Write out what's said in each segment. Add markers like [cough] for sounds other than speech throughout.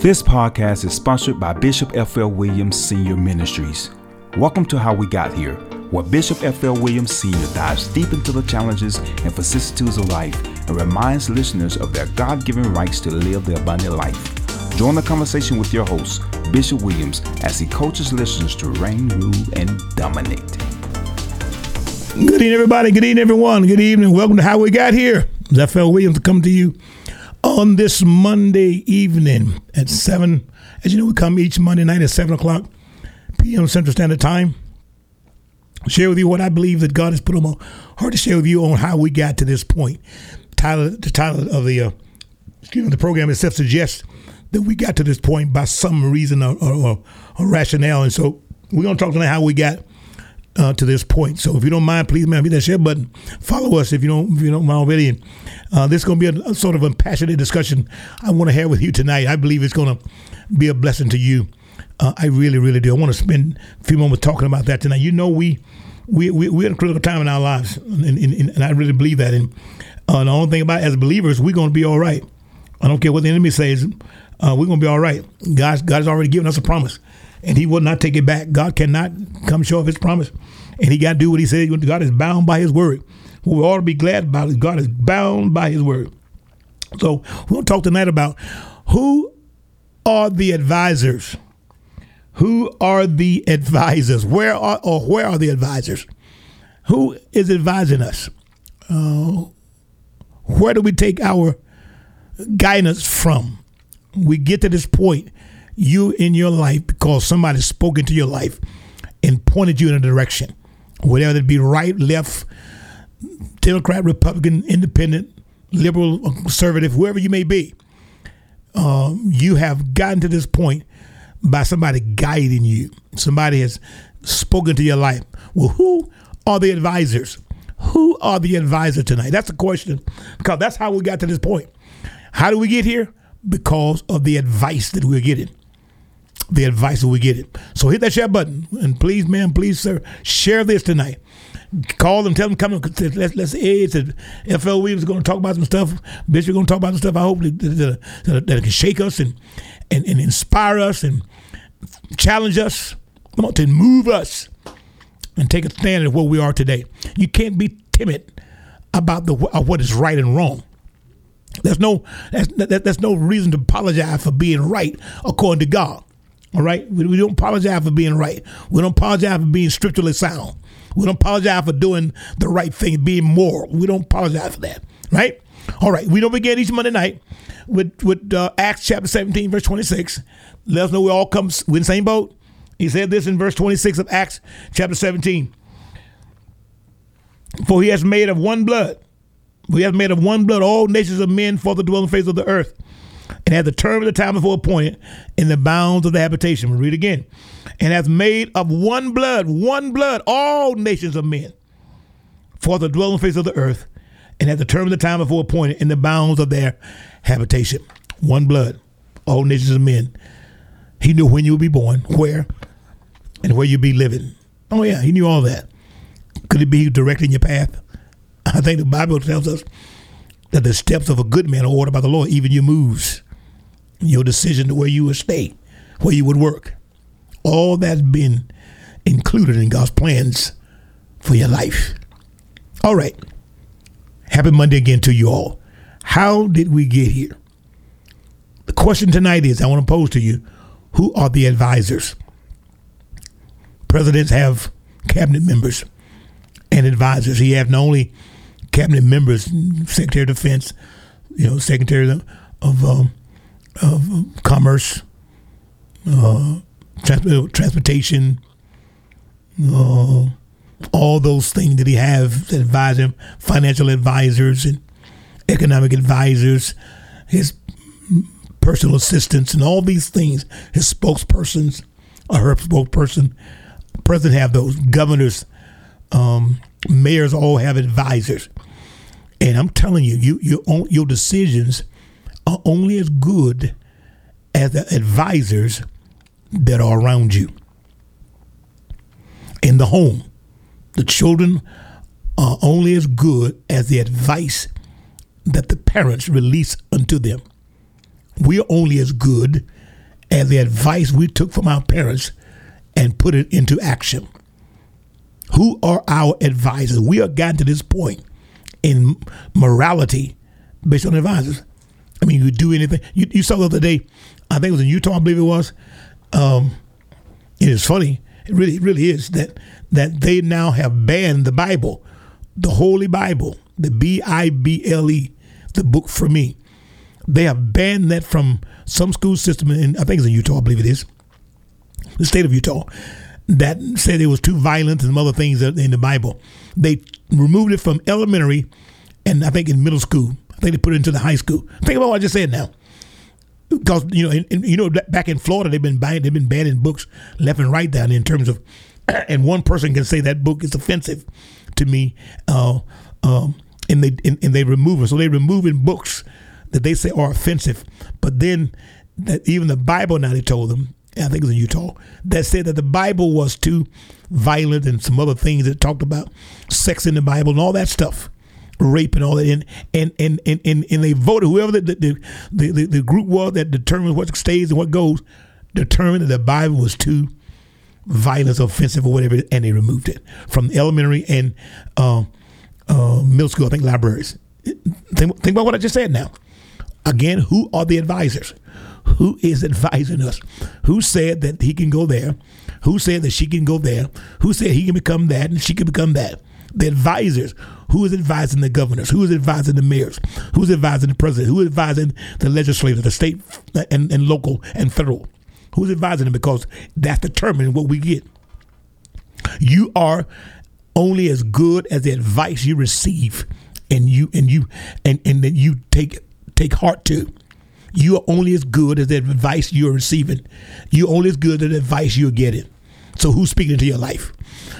This podcast is sponsored by Bishop F.L. Williams Senior Ministries. Welcome to How We Got Here, where Bishop F.L. Williams Sr. dives deep into the challenges and vicissitudes of life and reminds listeners of their God given rights to live the abundant life. Join the conversation with your host, Bishop Williams, as he coaches listeners to reign, rule, and dominate. Good evening, everybody. Good evening, everyone. Good evening. Welcome to How We Got Here. F.L. Williams coming to you on this Monday evening at 7. As you know, we come each Monday night at 7 o'clock p.m. Central Standard Time. Share with you what I believe that God has put on my heart to share with you on how we got to this point. Title, the title of the uh, excuse me, the program itself suggests that we got to this point by some reason or, or, or, or rationale. And so we're going to talk tonight how we got uh, to this point. So if you don't mind, please, man, hit that share button. Follow us if you don't if you don't mind already. And, uh, this is going to be a, a, sort of a passionate discussion I want to have with you tonight. I believe it's going to be a blessing to you. Uh, I really, really do. I want to spend a few moments talking about that tonight. You know, we we we we're in a critical time in our lives, and, and, and I really believe that. And uh, the only thing about it, as believers, we're going to be all right. I don't care what the enemy says. Uh, we're going to be all right. God, God has already given us a promise and he will not take it back. God cannot come short of his promise. And he got to do what he said. God is bound by his word. We ought to be glad about is God is bound by his word. So we're going to talk tonight about who are the advisors. Who are the advisors? Where are or where are the advisors? Who is advising us? Uh, where do we take our guidance from? We get to this point you in your life because somebody spoke into your life and pointed you in a direction, whatever it be right, left, Democrat, Republican, Independent, liberal, conservative, whoever you may be. Um, you have gotten to this point by somebody guiding you. Somebody has spoken to your life. Well, who are the advisors? Who are the advisors tonight? That's the question because that's how we got to this point. How do we get here? Because of the advice that we're getting the advice that we get it. So hit that share button and please, man, please, sir, share this tonight. Call them, tell them come. Let's let's hey, it's FL Williams is going to talk about some stuff. Bishop going to talk about some stuff. I hope that, that, that, that, can shake us and, and and inspire us and challenge us. Come on, to move us and take a stand at where we are today. You can't be timid about the what is right and wrong. There's no that, that's no reason to apologize for being right according to God. All right? We, we don't apologize for being right. We don't apologize for being scripturally sound. We don't apologize for doing the right thing, being moral. We don't apologize for that. Right? All right. We don't begin each Monday night with, with uh, Acts chapter 17, verse 26. Let us know we all come with the same boat. He said this in verse 26 of Acts chapter 17. For he has made of one blood. We have made of one blood all nations of men for the dwelling place of the earth and had the term of the time before appointed in the bounds of the habitation. We read again. And hath made of one blood, one blood, all nations of men for the dwelling place of the earth, and at the term of the time before appointed in the bounds of their habitation. One blood, all nations of men. He knew when you would be born, where, and where you'd be living. Oh, yeah, he knew all that. Could it be directing your path? I think the Bible tells us that the steps of a good man are ordered by the Lord, even your moves, your decision to where you would stay, where you would work. All that's been included in God's plans for your life. All right. Happy Monday again to you all. How did we get here? The question tonight is I want to pose to you who are the advisors? Presidents have cabinet members and advisors. He have not only cabinet members, Secretary of Defense, you know, Secretary of, of, um, of Commerce, uh, trans- transportation, uh, all those things that he have that advise him, financial advisors and economic advisors, his personal assistants, and all these things, his spokespersons, or her spokesperson. President have those governors, um, mayors all have advisors. And I'm telling you, you, you your decisions are only as good as the advisors that are around you. In the home, the children are only as good as the advice that the parents release unto them. We are only as good as the advice we took from our parents and put it into action. Who are our advisors? We are gotten to this point in morality based on advisors. I mean, you do anything. You, you saw the other day, I think it was in Utah, I believe it was. Um, it is funny. It really, really is that that they now have banned the Bible, the Holy Bible, the B I B L E, the book for me. They have banned that from some school system, and I think it's in Utah, I believe it is, the state of Utah, that said it was too violent and some other things in the Bible. They removed it from elementary, and I think in middle school. I think they put it into the high school. Think about what I just said now because you know, in, you know, back in Florida, they've been buying, they've been banning books left and right down in terms of, [clears throat] and one person can say that book is offensive to me, uh, um, and they and, and they remove it. So they're removing books that they say are offensive, but then that even the Bible now they told them, I think it was in Utah, that said that the Bible was too violent and some other things that talked about sex in the Bible and all that stuff rape and all that, and and and and, and, and they voted whoever the the, the the, the group was that determines what stays and what goes, determined that the Bible was too violent, offensive, or whatever, and they removed it from elementary and uh, uh, middle school. I think libraries. Think, think about what I just said now. Again, who are the advisors? Who is advising us? Who said that he can go there? Who said that she can go there? Who said he can become that and she can become that? The advisors who is advising the governors? Who is advising the mayors? Who is advising the president? Who is advising the legislature, the state uh, and, and local and federal? Who's advising them? Because that's determining what we get. You are only as good as the advice you receive and you and you and, and that you take take heart to. You are only as good as the advice you're receiving. You're only as good as the advice you're getting. So who's speaking into your life?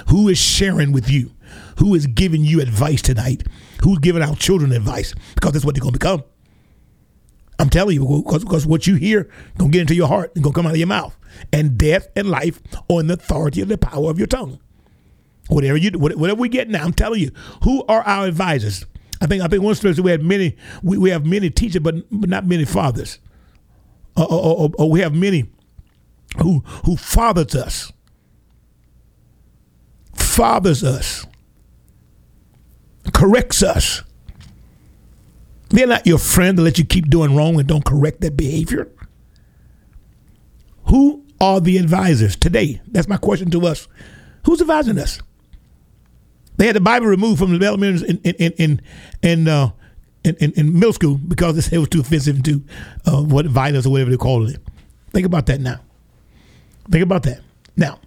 Who is sharing with you? who is giving you advice tonight, who's giving our children advice, because that's what they're going to become. I'm telling you, because, what you hear gonna get into your heart and gonna come out of your mouth. And death and life are in the authority of the power of your tongue. Whatever you whatever we get now, I'm telling you, who are our advisors? I think I think one story is we had many we, we have many teachers, but but not many fathers. Or, or, or, or we have many who who fathers us. Fathers us corrects us. They're not your friend to let you keep doing wrong and don't correct that behavior. Who are the advisors today? That's my question to us. Who's advising us? They had the Bible removed from the elementary in in in in, uh, in, in, in, middle school because it was too offensive to uh, what violence or whatever they called it. Think about that now. Think about that now.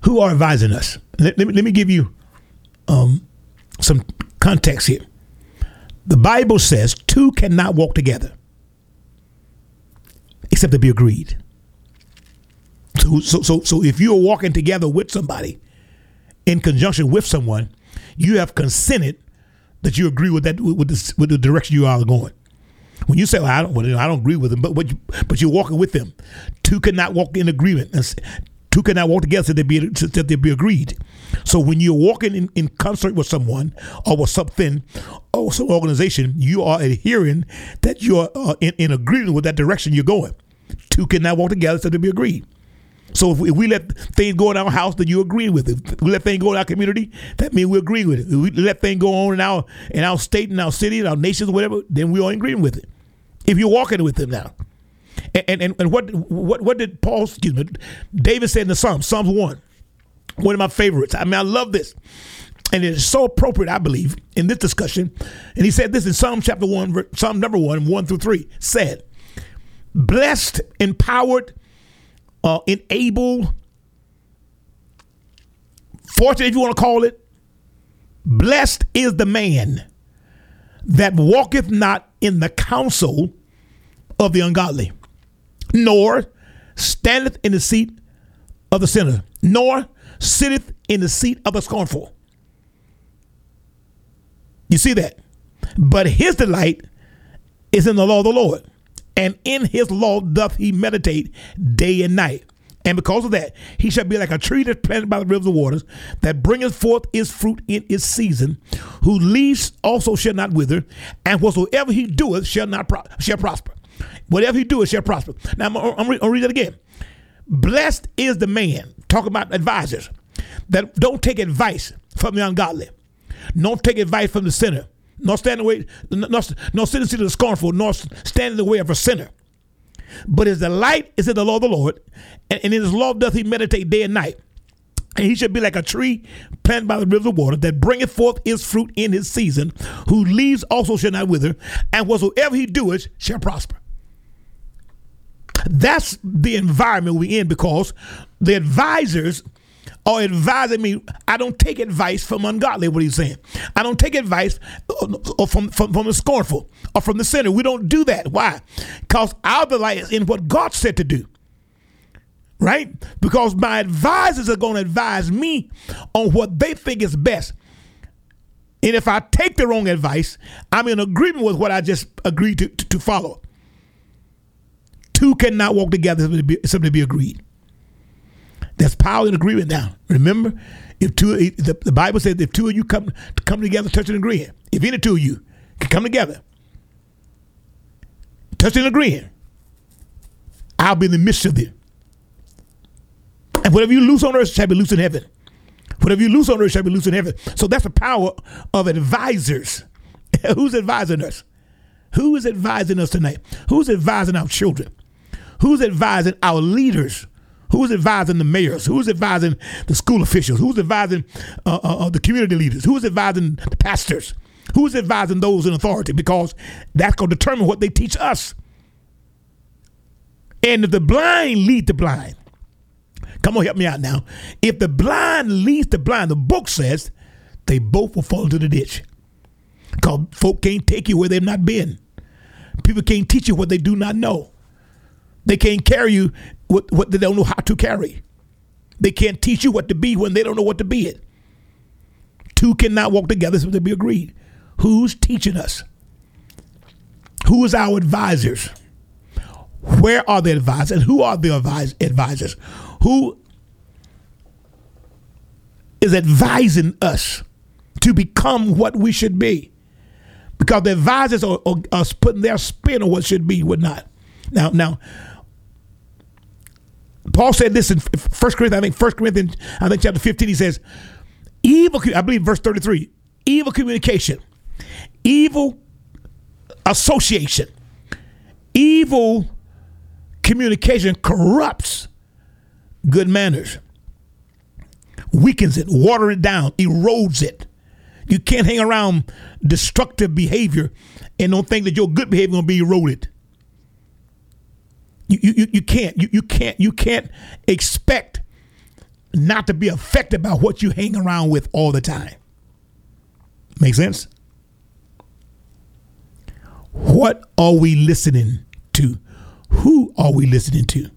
Who are advising us? Let, let, me, let me give you um, some context here. The Bible says two cannot walk together except to be agreed. So, so, so, so if you are walking together with somebody in conjunction with someone, you have consented that you agree with that with the, with the direction you are going. When you say, well, I don't, well, I don't agree with them, but you, but you're walking with them. Two cannot walk in agreement. Two cannot walk together until they be, until they be agreed. So when you're walking in, in concert with someone or with something or some organization, you are adhering that you're uh, in, in agreement with that direction you're going. Two cannot walk together until they be agreed. So if we, if we, let things go in our house, that you agree with it. If we let things go in our community, that means we agree with it. If we let things go on in our in our state, in our city, in our nations, whatever, then we are agreeing with it. If you're walking with them now. And, and, and what, what what did Paul, excuse me, David said in the Psalms, Psalms 1, one of my favorites. I mean, I love this. And it is so appropriate, I believe, in this discussion. And he said this in Psalm chapter 1, Psalm number 1, 1 through 3, said, Blessed, empowered, uh, enabled, fortunate, if you want to call it, blessed is the man that walketh not in the counsel of the ungodly nor standeth in the seat of the sinner, nor sitteth in the seat of the scornful. You see that? But his delight is in the law of the Lord, and in his law doth he meditate day and night. And because of that, he shall be like a tree that's planted by the rivers of waters, that bringeth forth its fruit in its season, whose leaves also shall not wither, and whatsoever he doeth shall not pro- shall prosper. Whatever he doeth shall prosper. Now I'm, I'm, I'm read that again. Blessed is the man, talking about advisors, that don't take advice from the ungodly, don't take advice from the sinner, nor stand in the way, nor, nor sit in the seat of the scornful, nor stand in the way of a sinner. But his delight is in the law of the Lord, and in his law doth he meditate day and night. And he should be like a tree planted by the rivers of water that bringeth forth his fruit in his season, whose leaves also shall not wither, and whatsoever he doeth shall prosper. That's the environment we're in because the advisors are advising me. I don't take advice from ungodly. What he's saying, I don't take advice uh, from from, from the scornful or from the sinner. We don't do that. Why? Because our delight is in what God said to do. Right? Because my advisors are going to advise me on what they think is best. And if I take the wrong advice, I'm in agreement with what I just agreed to, to, to follow. Two cannot walk together be, to be agreed. There's power in agreement now. Remember, if two, the, the Bible says if two of you come come together, touch and agree. If any two of you can come together, touch and agree, I'll be in the midst of them. And whatever you loose on earth shall be loose in heaven. Whatever you loose on earth shall be loose in heaven. So that's the power of advisors. [laughs] Who's advising us? Who is advising us tonight? Who's advising our children? Who's advising our leaders? Who's advising the mayors? Who's advising the school officials? Who's advising uh, uh, uh, the community leaders? Who's advising the pastors? Who's advising those in authority? Because that's going to determine what they teach us. And if the blind lead the blind, come on, help me out now. If the blind leads the blind, the book says they both will fall into the ditch. Because folk can't take you where they've not been. People can't teach you what they do not know. They can't carry you what, what they don't know how to carry. They can't teach you what to be when they don't know what to be it. Two cannot walk together so they be agreed. Who's teaching us? Who is our advisors? Where are the advisors? Who are the advisors? Who is advising us to become what we should be? Because the advisors are, are, are putting their spin on what should be, what not. Now, now, Paul said this in First Corinthians, I think First Corinthians, I think chapter 15, he says, evil, I believe verse 33, evil communication, evil association, evil communication corrupts good manners, weakens it, water it down, erodes it. You can't hang around destructive behavior and don't think that your good behavior to be eroded. You, you, you can't you, you can't you can't expect not to be affected by what you hang around with all the time. Make sense? What are we listening to? Who are we listening to?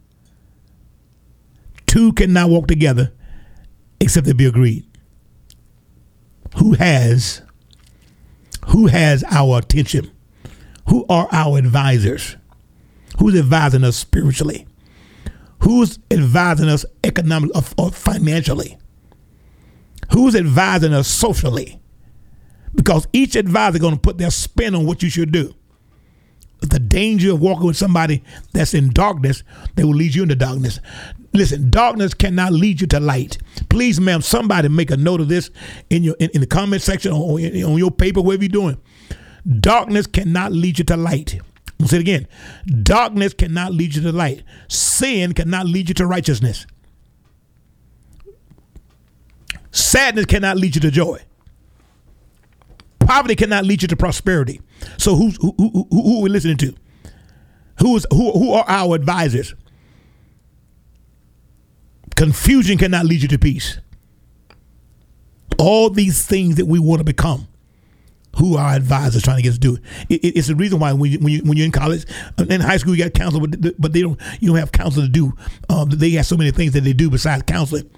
Two cannot walk together except they be agreed. Who has who has our attention? Who are our advisors? Who's advising us spiritually? Who's advising us economically or financially? Who's advising us socially? Because each advisor is going to put their spin on what you should do. The danger of walking with somebody that's in darkness, they will lead you into darkness. Listen, darkness cannot lead you to light. Please, ma'am, somebody make a note of this in your in, in the comment section or on your paper, whatever you're doing. Darkness cannot lead you to light. I'll say it again. Darkness cannot lead you to light. Sin cannot lead you to righteousness. Sadness cannot lead you to joy. Poverty cannot lead you to prosperity. So who, who, who, who are we listening to? Who, is, who, who are our advisors? Confusion cannot lead you to peace. All these things that we want to become who our advisors trying to get us to do it. it it's the reason why when you, when, you, when you're in college, uh, in high school, you got counsel, but, but they don't you don't have counsel to do. Um, they have so many things that they do besides counseling.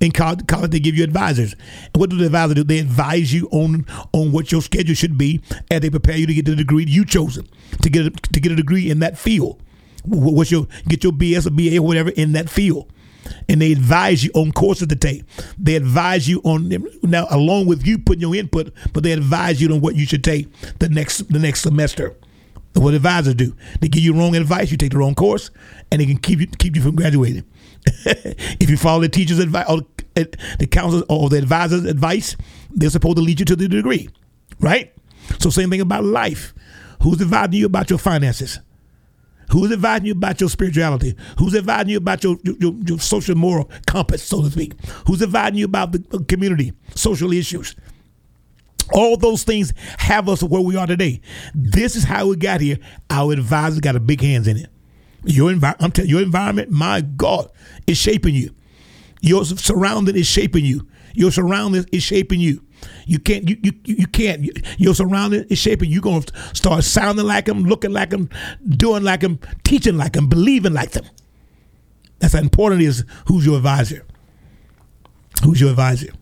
In college, college, they give you advisors. What do the advisors do? They advise you on on what your schedule should be, and they prepare you to get the degree you chosen to get a, to get a degree in that field. What's your get your BS or BA or whatever in that field and they advise you on courses to take. They advise you on now along with you putting your input, but they advise you on what you should take the next the next semester. What advisors do. They give you wrong advice, you take the wrong course, and they can keep you keep you from graduating. [laughs] if you follow the teacher's advice or the uh, counselor or the advisor's advice, they're supposed to lead you to the degree, right? So same thing about life. Who's advising you about your finances? Who's advising you about your spirituality? Who's advising you about your, your, your social moral compass, so to speak? Who's advising you about the community, social issues? All those things have us where we are today. This is how we got here. Our advisors got a big hands in it. Your telling your environment, my God, is shaping you. Your surrounding is shaping you. Your surroundings is shaping you. You can't. You you you can't. Your surrounding is shaping. You're gonna start sounding like them, looking like them, doing like them, teaching like them, believing like them. That's how important is. Who's your advisor? Who's your advisor?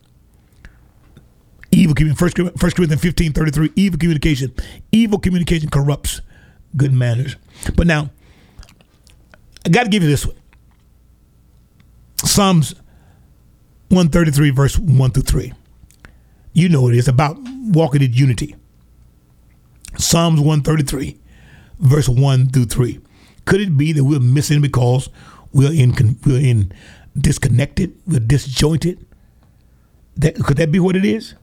Evil communication. First Corinthians 15, 33, Evil communication. Evil communication corrupts good manners. But now, I got to give you this one. Psalms 133, verse 1 through 3. You know it is about walking in unity. Psalms 133, verse 1 through 3. Could it be that we're missing because we're in we're in disconnected, we're disjointed? That could that be what it is?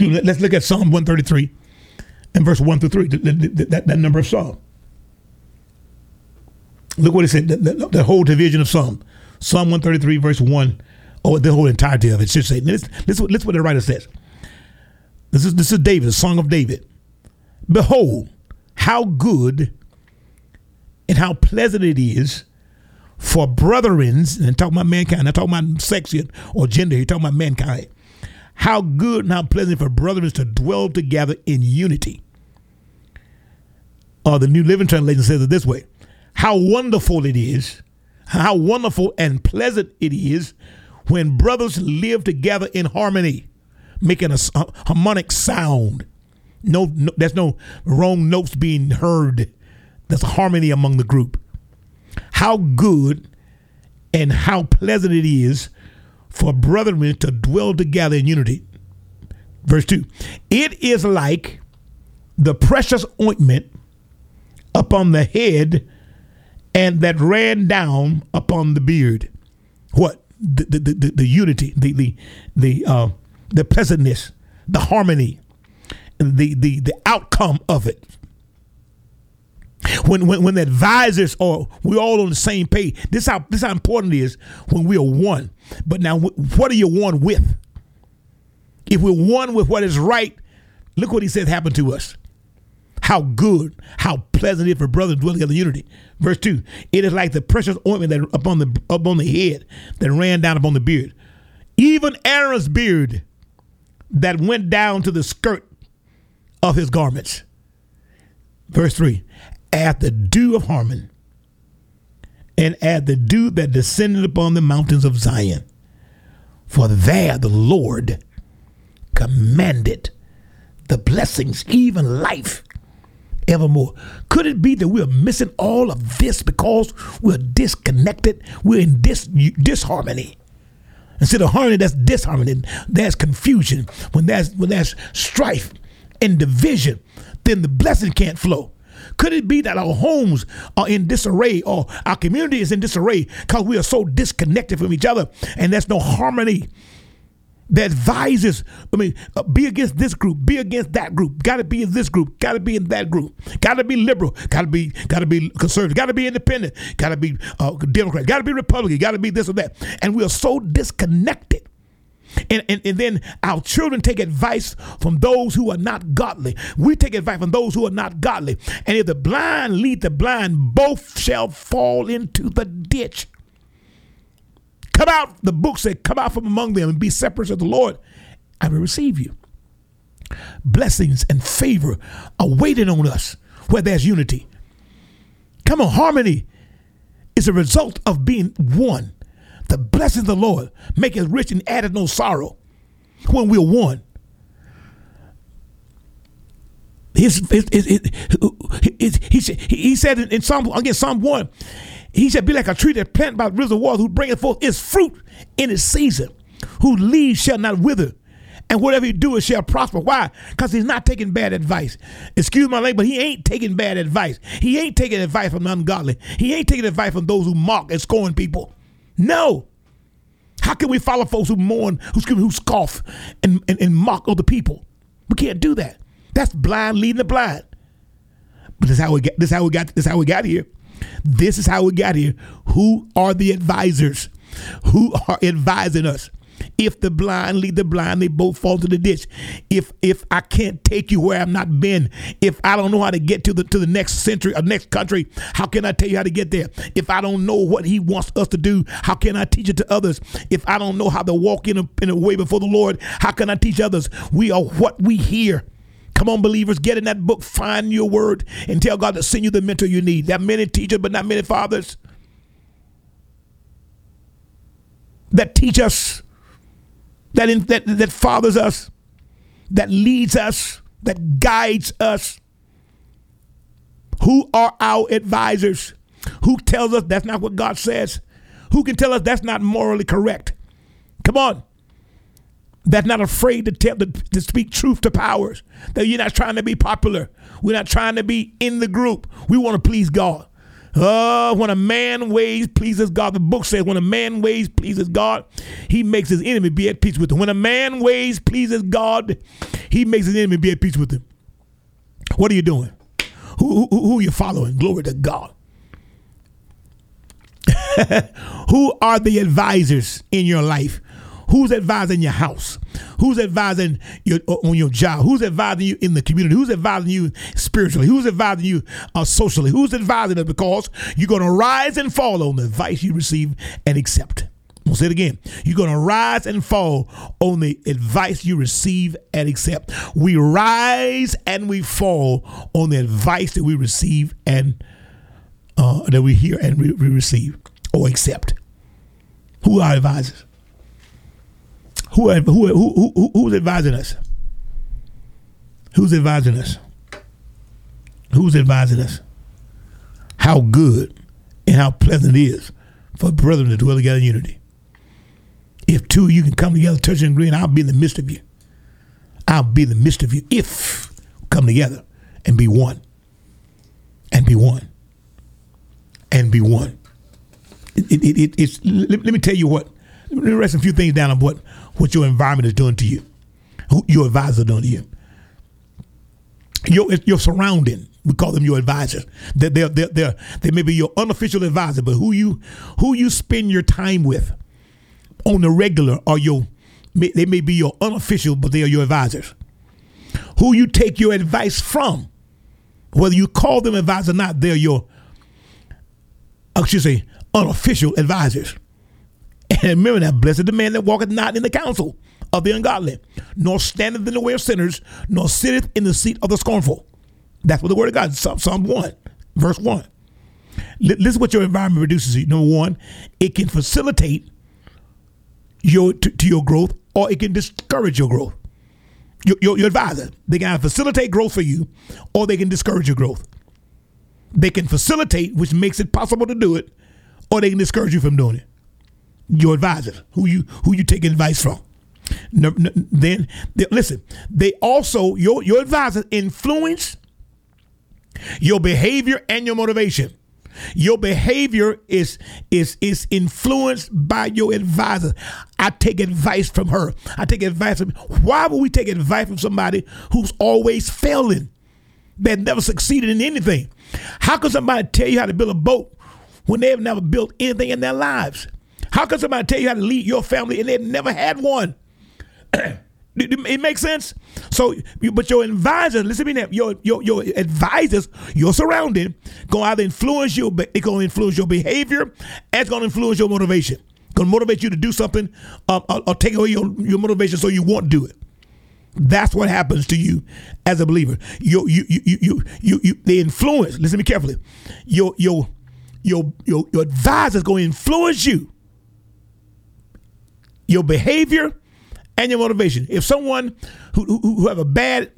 Let's look at Psalm 133 and verse 1 through 3, that, that, that number of Psalm. Look what it said, the, the, the, whole division of Psalm. Psalm 133, verse 1, or the whole entirety of it should say. Listen, listen, listen what the writer says. This is, this is David, the Song of David. Behold, how good and how pleasant it is for brethren, and talking about mankind, not talking about sex or gender, he's talking about mankind how good and how pleasant for brethren to dwell together in unity. Or the New Living Translation says it this way How wonderful it is, how wonderful and pleasant it is when brothers live together in harmony, making a, harmonic sound. No, no, there's no wrong notes being heard. There's harmony among the group. How good and how pleasant it is for brethren to dwell together in unity. Verse 2 It is like the precious ointment upon the head and that ran down upon the beard. What? The, the, the, the unity, the, the, the, uh, the pleasantness, the harmony, the, the, the outcome of it. When, when, when the advisors are we're all on the same page. This how this how important it is when we are one. But now what are you one with? If we're one with what is right look what he says happened to us how good how pleasant it is for brothers dwelling together in unity. Verse 2 it is like the precious ointment that upon the upon the head that ran down upon the beard. Even aaron's beard that went down to the skirt of his garments. Verse 3 at the dew of Hermon, and at the dew that descended upon the mountains of Zion. For there the Lord commanded the blessings, even life evermore. Could it be that we're missing all of this because we're disconnected? We're in dis- disharmony. Instead of harmony, that's disharmony. There's confusion. When there's when there's strife and division, then the blessing can't flow. Could it be that our homes are in disarray or our community is in disarray because we are so disconnected from each other and there's no harmony? That advises, I mean, uh, be against this group, be against that group, got to be in this group, got to be in that group, got to be liberal, got to be, got to be conservative, got to be independent, got to be uh, Democrat, got to be Republican, got to be this or that, and we are so disconnected and, and, and then our children take advice from those who are not godly. We take advice from those who are not godly. And if the blind lead the blind, both shall fall into the ditch. Come out, the book said, come out from among them and be separate of the Lord. I will receive you. Blessings and favor are waiting on us where there's unity. Come on, harmony is a result of being one. The blessing of the Lord make us rich and added no sorrow when we're one. His, his, his, he, said, in, Psalm again Psalm one, he said, "Be like a tree that planted by the rivers of water, who bringeth forth its fruit in its season, whose leaves shall not wither, And whatever he do, it shall prosper. Why? Because he's not taking bad advice. Excuse my language, but he ain't taking bad advice. He ain't taking advice from ungodly. He ain't taking advice from those who mock and scorn people. No. How can we follow folks who mourn, who, who scoff and, and, and mock other people? We can't do that. That's blind leading the blind. But this is how we got. this how we got this how we got here. This is how we got here. Who are the advisors? Who are advising us? If the blind lead the blind, they both fall to the ditch. If if I can't take you where I've not been, if I don't know how to get to the to the next century or next country, how can I tell you how to get there? If I don't know what He wants us to do, how can I teach it to others? If I don't know how to walk in a, in a way before the Lord, how can I teach others? We are what we hear. Come on, believers, get in that book, find your word, and tell God to send you the mentor you need. There are many teachers, but not many fathers that teach us that, in, that, that fathers us, that leads us, that guides us. Who are our advisors? Who tells us that's not what God says? Who can tell us that's not morally correct? Come on. That's not afraid to tell to, speak truth to powers. That you're not trying to be popular. We're not trying to be in the group. We want to please God. Oh, when a man ways pleases God, the book says, when a man ways pleases God, he makes his enemy be at peace with him. When a man ways pleases God, he makes his enemy be at peace with him. What are you doing? Who, who, who are you following? Glory to God. [laughs] who are the advisors in your life? Who's advising your house? Who's advising you on your job? Who's advising you in the community? Who's advising you spiritually? Who's advising you uh, socially? Who's advising us? Because you're going to rise and fall on the advice you receive and accept. I'll say it again. You're going to rise and fall on the advice you receive and accept. We rise and we fall on the advice that we receive and uh, that we hear and we, we receive or accept. Who are advisors? Who, who, who, who, who's advising us? Who's advising us? Who's advising us? How good and how pleasant it is for brethren to dwell together in unity. If two of you can come together, touch and agree, and I'll be in the midst of you. I'll be in the midst of you if come together and be one. And be one. And be one. It, it, it, it's, let, let me tell you what let me write a few things down on what, what your environment is doing to you, who your advisor doing to you. Your, your surrounding, we call them your advisors. They're, they're, they're, they're, they may be your unofficial advisor, but who you who you spend your time with on the regular are your they may be your unofficial, but they are your advisors. Who you take your advice from, whether you call them advisors or not, they're your I should say unofficial advisors. And remember that blessed the man that walketh not in the counsel of the ungodly, nor standeth in the way of sinners, nor sitteth in the seat of the scornful. That's what the word of God, Psalm, Psalm 1, verse 1. This is what your environment produces you. Number one, it can facilitate your to, to your growth or it can discourage your growth. Your, your, your advisor, they can facilitate growth for you or they can discourage your growth. They can facilitate, which makes it possible to do it, or they can discourage you from doing it your advisor, who you who you take advice from. No, no, then they, listen, they also your your advisors influence your behavior and your motivation. Your behavior is is is influenced by your advisor. I take advice from her. I take advice from. Why would we take advice from somebody who's always failing, that never succeeded in anything? How can somebody tell you how to build a boat when they have never built anything in their lives? How can somebody tell you how to lead your family and they've never had one? [clears throat] it makes sense. So, but your advisors, listen to me now. Your your your advisors, your surrounding, gonna either influence you, but it's gonna influence your behavior, and it's gonna influence your motivation. Gonna motivate you to do something, uh, or, or take away your, your motivation so you won't do it. That's what happens to you as a believer. You you you you you you, you they influence. Listen to me carefully. Your your your your your advisors gonna influence you your behavior and your motivation. If someone who, who, who have a bad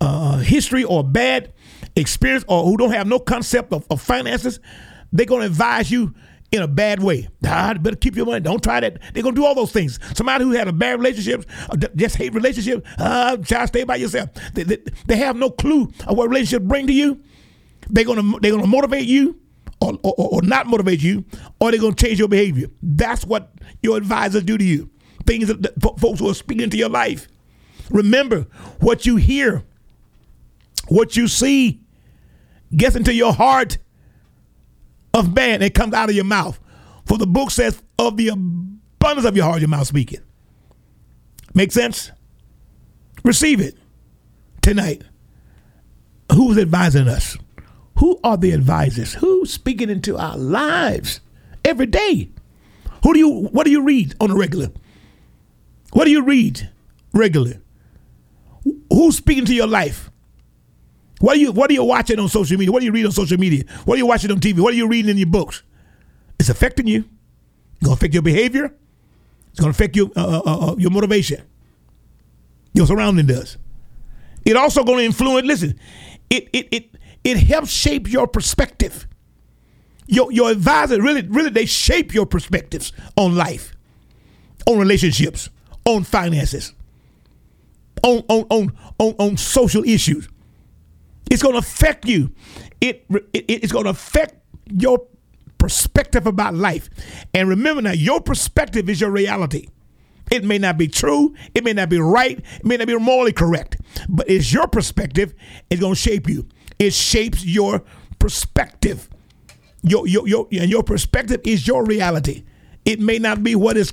uh, history or bad experience or who don't have no concept of, of finances, they're going to advise you in a bad way. Ah, better keep your money. Don't try that. They're gonna do all those things. Somebody who had a bad relationship, just hate relationship, uh, child, stay by yourself. They, they, they have no clue of what relationship bring to you. They're gonna they're gonna motivate you. Or, or, or not motivate you, or they're going to change your behavior. That's what your advisors do to you. Things that, that folks who are speaking into your life. Remember, what you hear, what you see, gets into your heart of man and comes out of your mouth. For the book says, of the abundance of your heart, your mouth speaking. Make sense? Receive it tonight. Who's advising us? Who are the advisors? Who's speaking into our lives every day? Who do you what do you read on a regular? What do you read regularly? Who's speaking to your life? What are you What are you watching on social media? What do you read on social media? What are you watching on TV? What are you reading in your books? It's affecting you. It's gonna affect your behavior. It's gonna affect your uh, uh, uh, your motivation. Your surrounding does. It also gonna influence. Listen, it it it it helps shape your perspective. Your your advisor really really they shape your perspectives on life, on relationships, on finances, on on on on, on social issues. It's going to affect you. It, it it's going to affect your perspective about life. And remember now, your perspective is your reality. It may not be true, it may not be right, it may not be morally correct, but it's your perspective. It's going to shape you. It shapes your perspective. Your, your, your, and your perspective is your reality. It may not be what is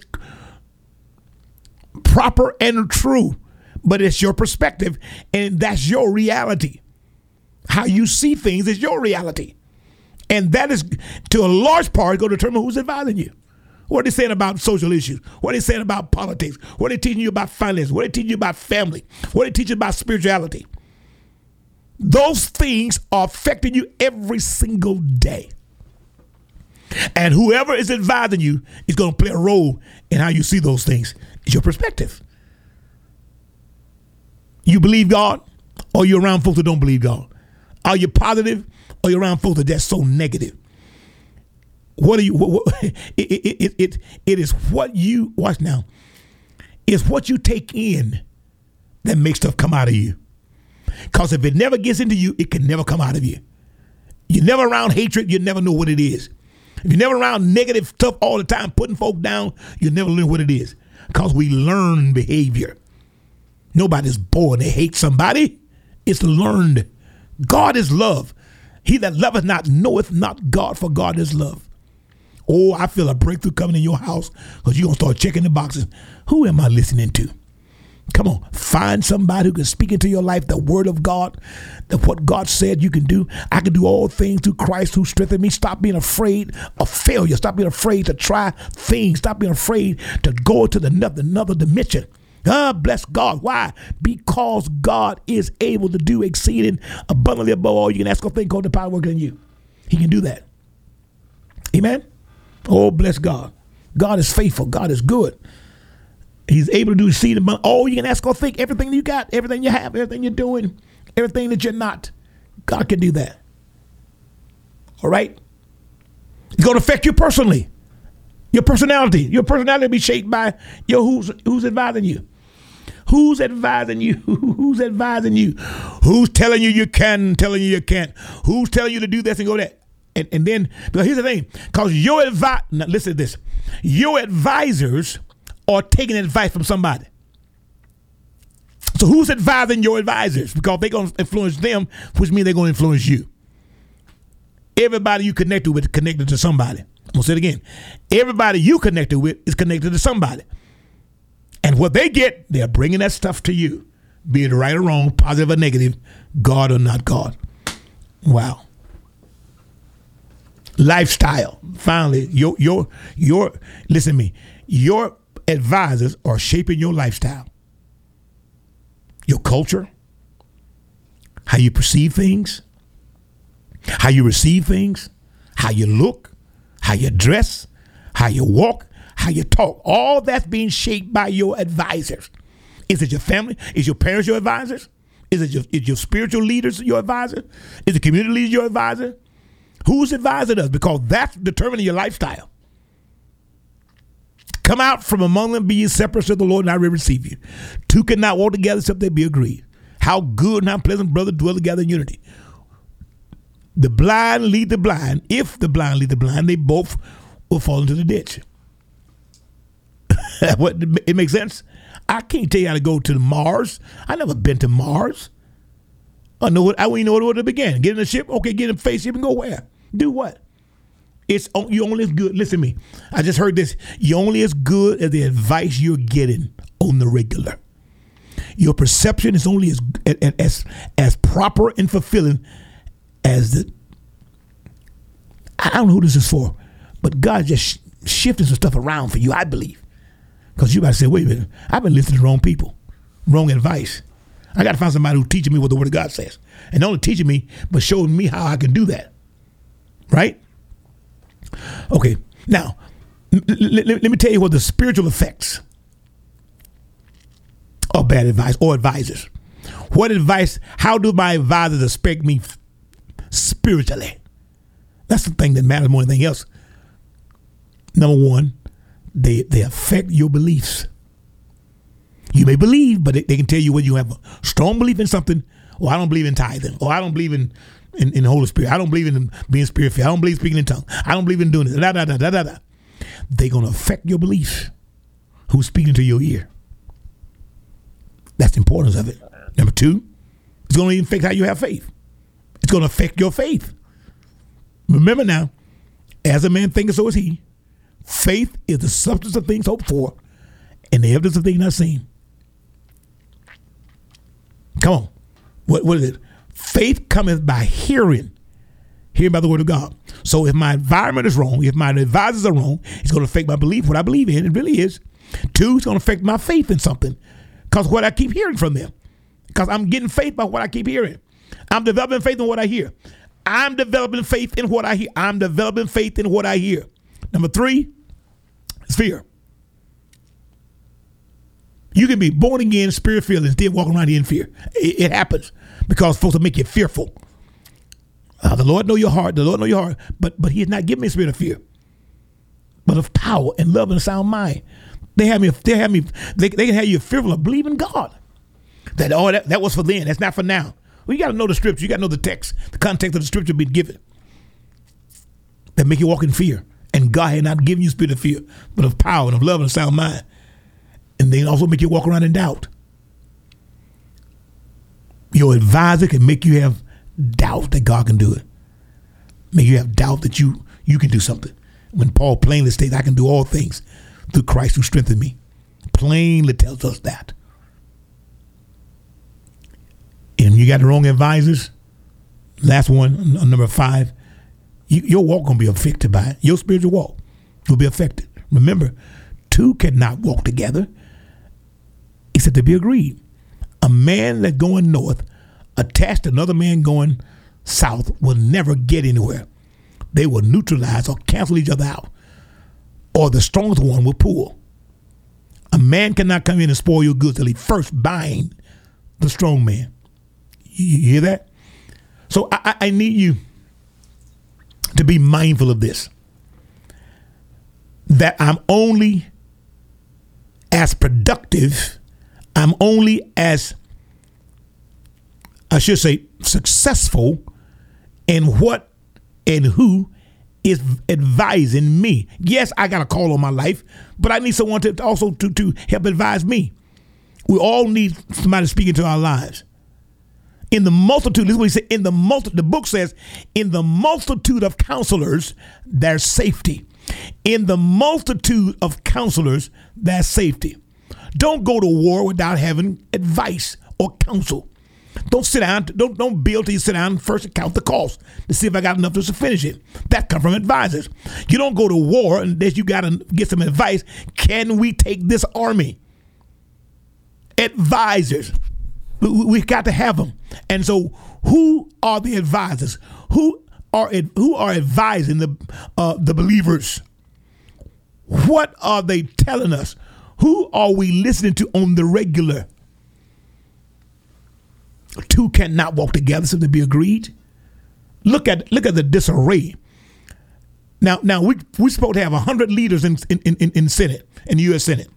proper and true, but it's your perspective, and that's your reality. How you see things is your reality. And that is, to a large part, going to determine who's advising you. What are they saying about social issues? What are they saying about politics? What are they teaching you about finance? What are they teaching you about family? What are they teaching about spirituality? Those things are affecting you every single day. And whoever is advising you is going to play a role in how you see those things. It's your perspective. You believe God, or you're around folks that don't believe God. Are you positive or you're around folks that that's so negative? What are you? What, what, [laughs] it, it, it, it, it is what you watch now. It's what you take in that makes stuff come out of you. Because if it never gets into you, it can never come out of you. You're never around hatred, you never know what it is. If you're never around negative stuff all the time, putting folk down, you never learn what it is. Because we learn behavior. Nobody's born to hate somebody. It's learned. God is love. He that loveth not knoweth not God, for God is love. Oh, I feel a breakthrough coming in your house because you're going to start checking the boxes. Who am I listening to? Come on, find somebody who can speak into your life the word of God, that what God said you can do. I can do all things through Christ who strengthened me. Stop being afraid of failure. Stop being afraid to try things. Stop being afraid to go to the another, another dimension. Ah, bless God. Why? Because God is able to do exceeding abundantly above all you can ask or think called the power working in you. He can do that. Amen. Oh, bless God. God is faithful. God is good. He's able to do exceeding above all you can ask or think. Everything you got, everything you have, everything you're doing, everything that you're not. God can do that. All right? It's going to affect you personally. Your personality. Your personality will be shaped by your who's who's advising you. Who's advising you? [laughs] Who's advising you? Who's telling you you can, telling you you can't? Who's telling you to do this and go that? And, and then, but here's the thing, because your advice, listen to this, your advisors are taking advice from somebody. So who's advising your advisors? Because they're going to influence them, which means they're going to influence you. Everybody you connected with is connected to somebody. I'm going to say it again. Everybody you connected with is connected to somebody. And what they get, they're bringing that stuff to you, be it right or wrong, positive or negative, God or not God. Wow. Lifestyle. Finally, your your your listen to me. Your advisors are shaping your lifestyle, your culture, how you perceive things, how you receive things, how you look, how you dress, how you walk, how you talk. All that's being shaped by your advisors. Is it your family? Is your parents your advisors? Is it your, is your spiritual leaders your advisor? Is the community leader your advisor? Who's advising us? Because that's determining your lifestyle. Come out from among them, be ye separate, said the Lord, and I will receive you. Two cannot walk together except they be agreed. How good and how pleasant, brother, dwell together in unity. The blind lead the blind. If the blind lead the blind, they both will fall into the ditch. [laughs] what it makes sense? I can't tell you how to go to Mars. I never been to Mars. I know what I you know where to begin. Get in a ship, okay, get in a spaceship and go where? Do what? It's you only as good. Listen to me. I just heard this. You only as good as the advice you're getting on the regular. Your perception is only as as as proper and fulfilling as the. I don't know who this is for, but God just shifting some stuff around for you. I believe, because you to say, "Wait a minute, I've been listening to wrong people, wrong advice." I got to find somebody who's teaching me what the Word of God says, and not only teaching me, but showing me how I can do that. Right? Okay, now, let, let me tell you what the spiritual effects of bad advice or advisors. What advice, how do my advisors affect me spiritually? That's the thing that matters more than anything else. Number one, they, they affect your beliefs. You may believe, but they, they can tell you whether you have a strong belief in something, or I don't believe in tithing, or I don't believe in in, in the Holy Spirit. I don't believe in being spirit filled. I don't believe speaking in tongues. I don't believe in doing this. Da, da, da, da, da, da. They're going to affect your belief. Who's speaking to your ear? That's the importance of it. Number two, it's going to affect how you have faith. It's going to affect your faith. Remember now, as a man thinketh, so is he. Faith is the substance of things hoped for and the evidence of things not seen. Come on. What, what is it? Faith cometh by hearing, hearing by the word of God. So if my environment is wrong, if my advisors are wrong, it's going to affect my belief, what I believe in. It really is. Two, it's going to affect my faith in something because what I keep hearing from them. Because I'm getting faith by what I keep hearing. I'm developing faith in what I hear. I'm developing faith in what I hear. I'm developing faith in what I hear. Number three is fear. You can be born again, spirit filled, and still walk around here in fear. It, it happens because folks will make you fearful. Uh, the Lord know your heart. The Lord know your heart. But but He has not given me a spirit of fear, but of power and love and a sound mind. They have me. They have me. They, they can have you fearful of believing God. That oh that, that was for then. That's not for now. Well, you got to know the scripture. You got to know the text, the context of the scripture being given. That make you walk in fear. And God had not given you spirit of fear, but of power and of love and a sound mind. And they also make you walk around in doubt. Your advisor can make you have doubt that God can do it. Make you have doubt that you you can do something. When Paul plainly states, "I can do all things through Christ who strengthened me," plainly tells us that. And you got the wrong advisors. Last one, uh, number five, you, your walk gonna be affected by it. Your spiritual walk will be affected. Remember, two cannot walk together except to be agreed a man that's going north attached to another man going south will never get anywhere. They will neutralize or cancel each other out, or the strongest one will pull. A man cannot come in and spoil your goods till he first bind the strong man. You hear that? So I, I need you to be mindful of this. That I'm only as productive I'm only as, I should say, successful in what and who is advising me. Yes, I got a call on my life, but I need someone to also to, to help advise me. We all need somebody speaking to our lives. In the multitude, this is what he said, in the multi, the book says, in the multitude of counselors, there's safety. In the multitude of counselors, there's safety. Don't go to war without having advice or counsel. Don't sit down. Don't don't build till you sit down first and count the cost to see if I got enough to finish it. That come from advisors. You don't go to war unless you got to get some advice. Can we take this army? Advisors. We, we got to have them. And so, who are the advisors? Who are who are advising the uh, the believers? What are they telling us? Who are we listening to on the regular? Two cannot walk together, so to be agreed. Look at look at the disarray Now, now we we supposed to have hundred leaders in in in, in Senate in the U.S. Senate,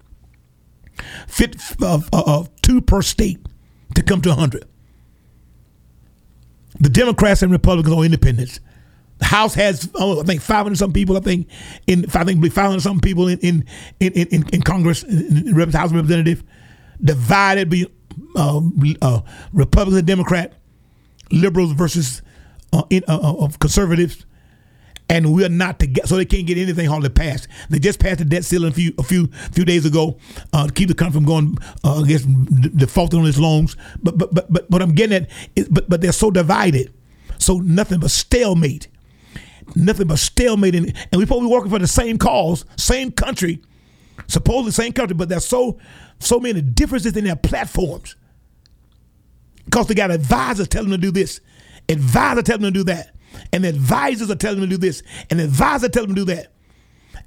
fit of uh, uh, two per state to come to hundred. The Democrats and Republicans are independents. The House has, oh, I think, 500 some people. I think, in I think, 500 some people in in in in, in Congress, in, in House of Representatives, divided be uh, uh, Republican, Democrat, liberals versus uh, in, uh, uh, conservatives and we're not together, so they can't get anything hardly passed. They just passed the debt ceiling a few a few few days ago uh, to keep the country from going uh, against defaulting on its loans. But but but but what I'm getting is, but but they're so divided, so nothing but stalemate, nothing but stalemate, and, and we're probably working for the same cause, same country, supposedly same country, but there's so so many differences in their platforms. Because they got advisors telling them to do this, advisors telling them to do that. And the advisors are telling them to do this, and the advisor telling them to do that.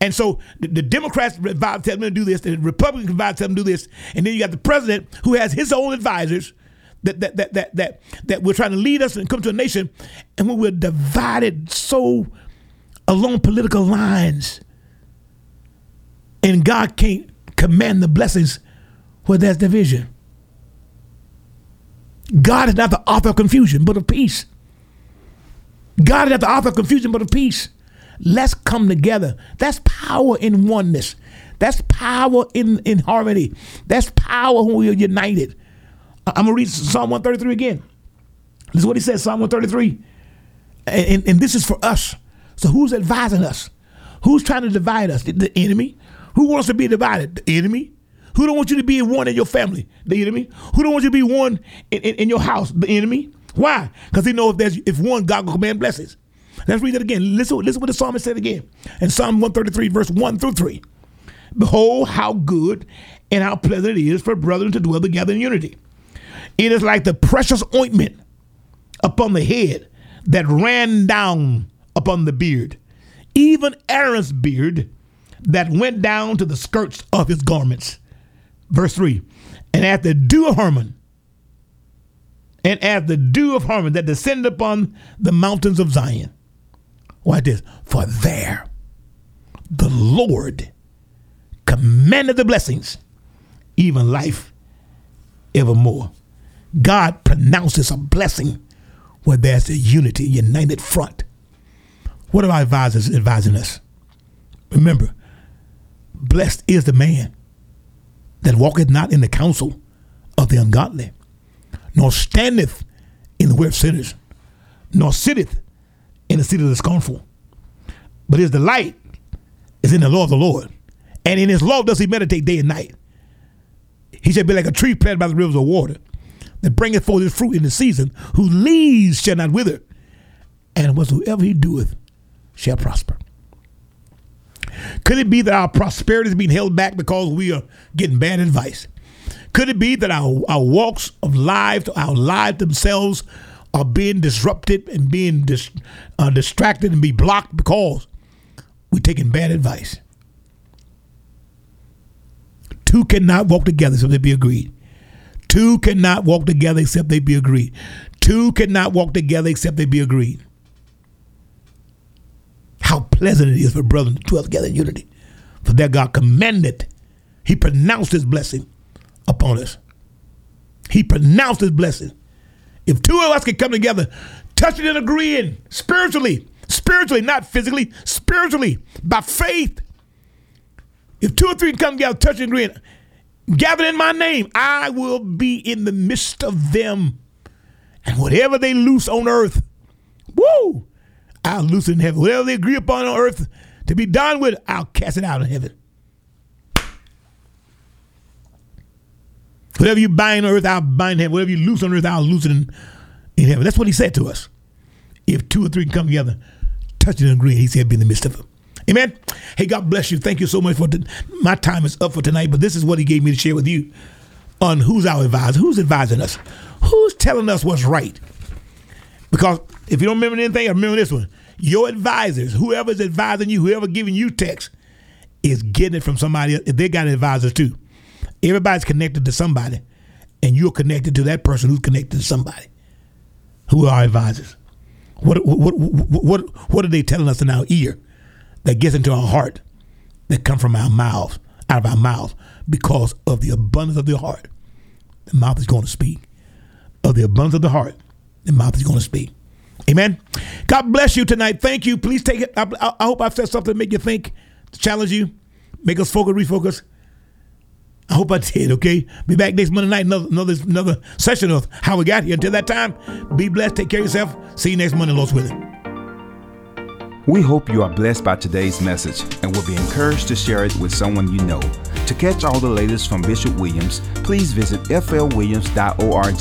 And so the, the Democrats advise tell them to do this, the Republicans advise tell them to do this, and then you got the president who has his own advisors that that that that that, that we're trying to lead us and come to a nation, and when we're divided so along political lines, and God can't command the blessings where there's division. God is not the author of confusion, but of peace. God is not the author of confusion, but of peace. Let's come together. That's power in oneness. That's power in, in harmony. That's power when we are united. I'm going to read Psalm 133 again. This is what he says, Psalm 133. And, and, and, this is for us. So who's advising us? Who's trying to divide us? The, the enemy. Who wants to be divided? The enemy. Who don't want you to be one in your family? The enemy. Who don't want you to be one in, in, in your house? The enemy. Why? Because he knows if there's if one, God will command blessings. Let's read it again. Listen, listen what the psalmist said again. In Psalm 133, verse 1 through 3. Behold, how good and how pleasant it is for brethren to dwell together in unity. It is like the precious ointment upon the head that ran down upon the beard, even Aaron's beard that went down to the skirts of his garments. Verse 3 And at the dew of Hermon, and as the dew of Hermon that descended upon the mountains of Zion. Why this? For there the Lord commanded the blessings, even life evermore. God pronounces a blessing where there's a unity, united front. What are our advisors advising us? Remember, blessed is the man that walketh not in the counsel of the ungodly, nor standeth in the way of sinners, nor sitteth in the seat of the scornful. But his delight is in the law of the Lord, and in his law does he meditate day and night. He shall be like a tree planted by the rivers of water, that bringeth forth his fruit in the season, whose leaves shall not wither, and whatsoever he doeth shall prosper. Could it be that our prosperity is being held back because we are getting bad advice? Could it be that our, our walks of life, our lives themselves, are being disrupted and being dis, uh, distracted and be blocked because we're taking bad advice? Two cannot walk together except they be agreed. Two cannot walk together except they be agreed. Two cannot walk together except they be agreed. How pleasant it is for brothers to dwell together in unity. For that God commanded, He pronounced His blessing upon us. He pronounced his blessing. If two of us can come together, touching and agreeing spiritually, spiritually, not physically, spiritually, by faith. If two or three come together, touching and agreeing, gather in my name, I will be in the midst of them. And whatever they loose on earth, woo, I'll loose in heaven. Whatever they agree upon on earth to be done with, I'll cast it out in heaven. Whatever you bind on earth, I'll bind heaven. Whatever you loose on earth, I'll loose it in, in heaven. That's what he said to us. If two or three can come together, touching and agreeing, he said, be in the midst of them. Amen. Hey, God bless you. Thank you so much for my time is up for tonight, but this is what he gave me to share with you on who's our advisor, who's advising us, who's telling us what's right. Because if you don't remember anything, remember this one. Your advisors, whoever's advising you, whoever giving you text, is getting it from somebody else. They got advisors too. Everybody's connected to somebody, and you're connected to that person who's connected to somebody. Who are our advisors? What what what what, what are they telling us in our ear that gets into our heart that come from our mouths, out of our mouths, because of the abundance of the heart, the mouth is going to speak. Of the abundance of the heart, the mouth is going to speak. Amen. God bless you tonight. Thank you. Please take it. I, I hope I've said something to make you think, to challenge you, make us focus, refocus. I hope I did. Okay. Be back next Monday night. Another another another session of how we got here. Until that time, be blessed. Take care of yourself. See you next Monday. Lord's willing. We hope you are blessed by today's message and will be encouraged to share it with someone you know. To catch all the latest from Bishop Williams, please visit flwilliams.org.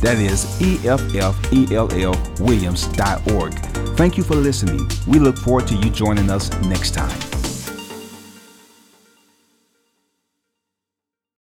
That is E F F E L L Williams.org. Thank you for listening. We look forward to you joining us next time.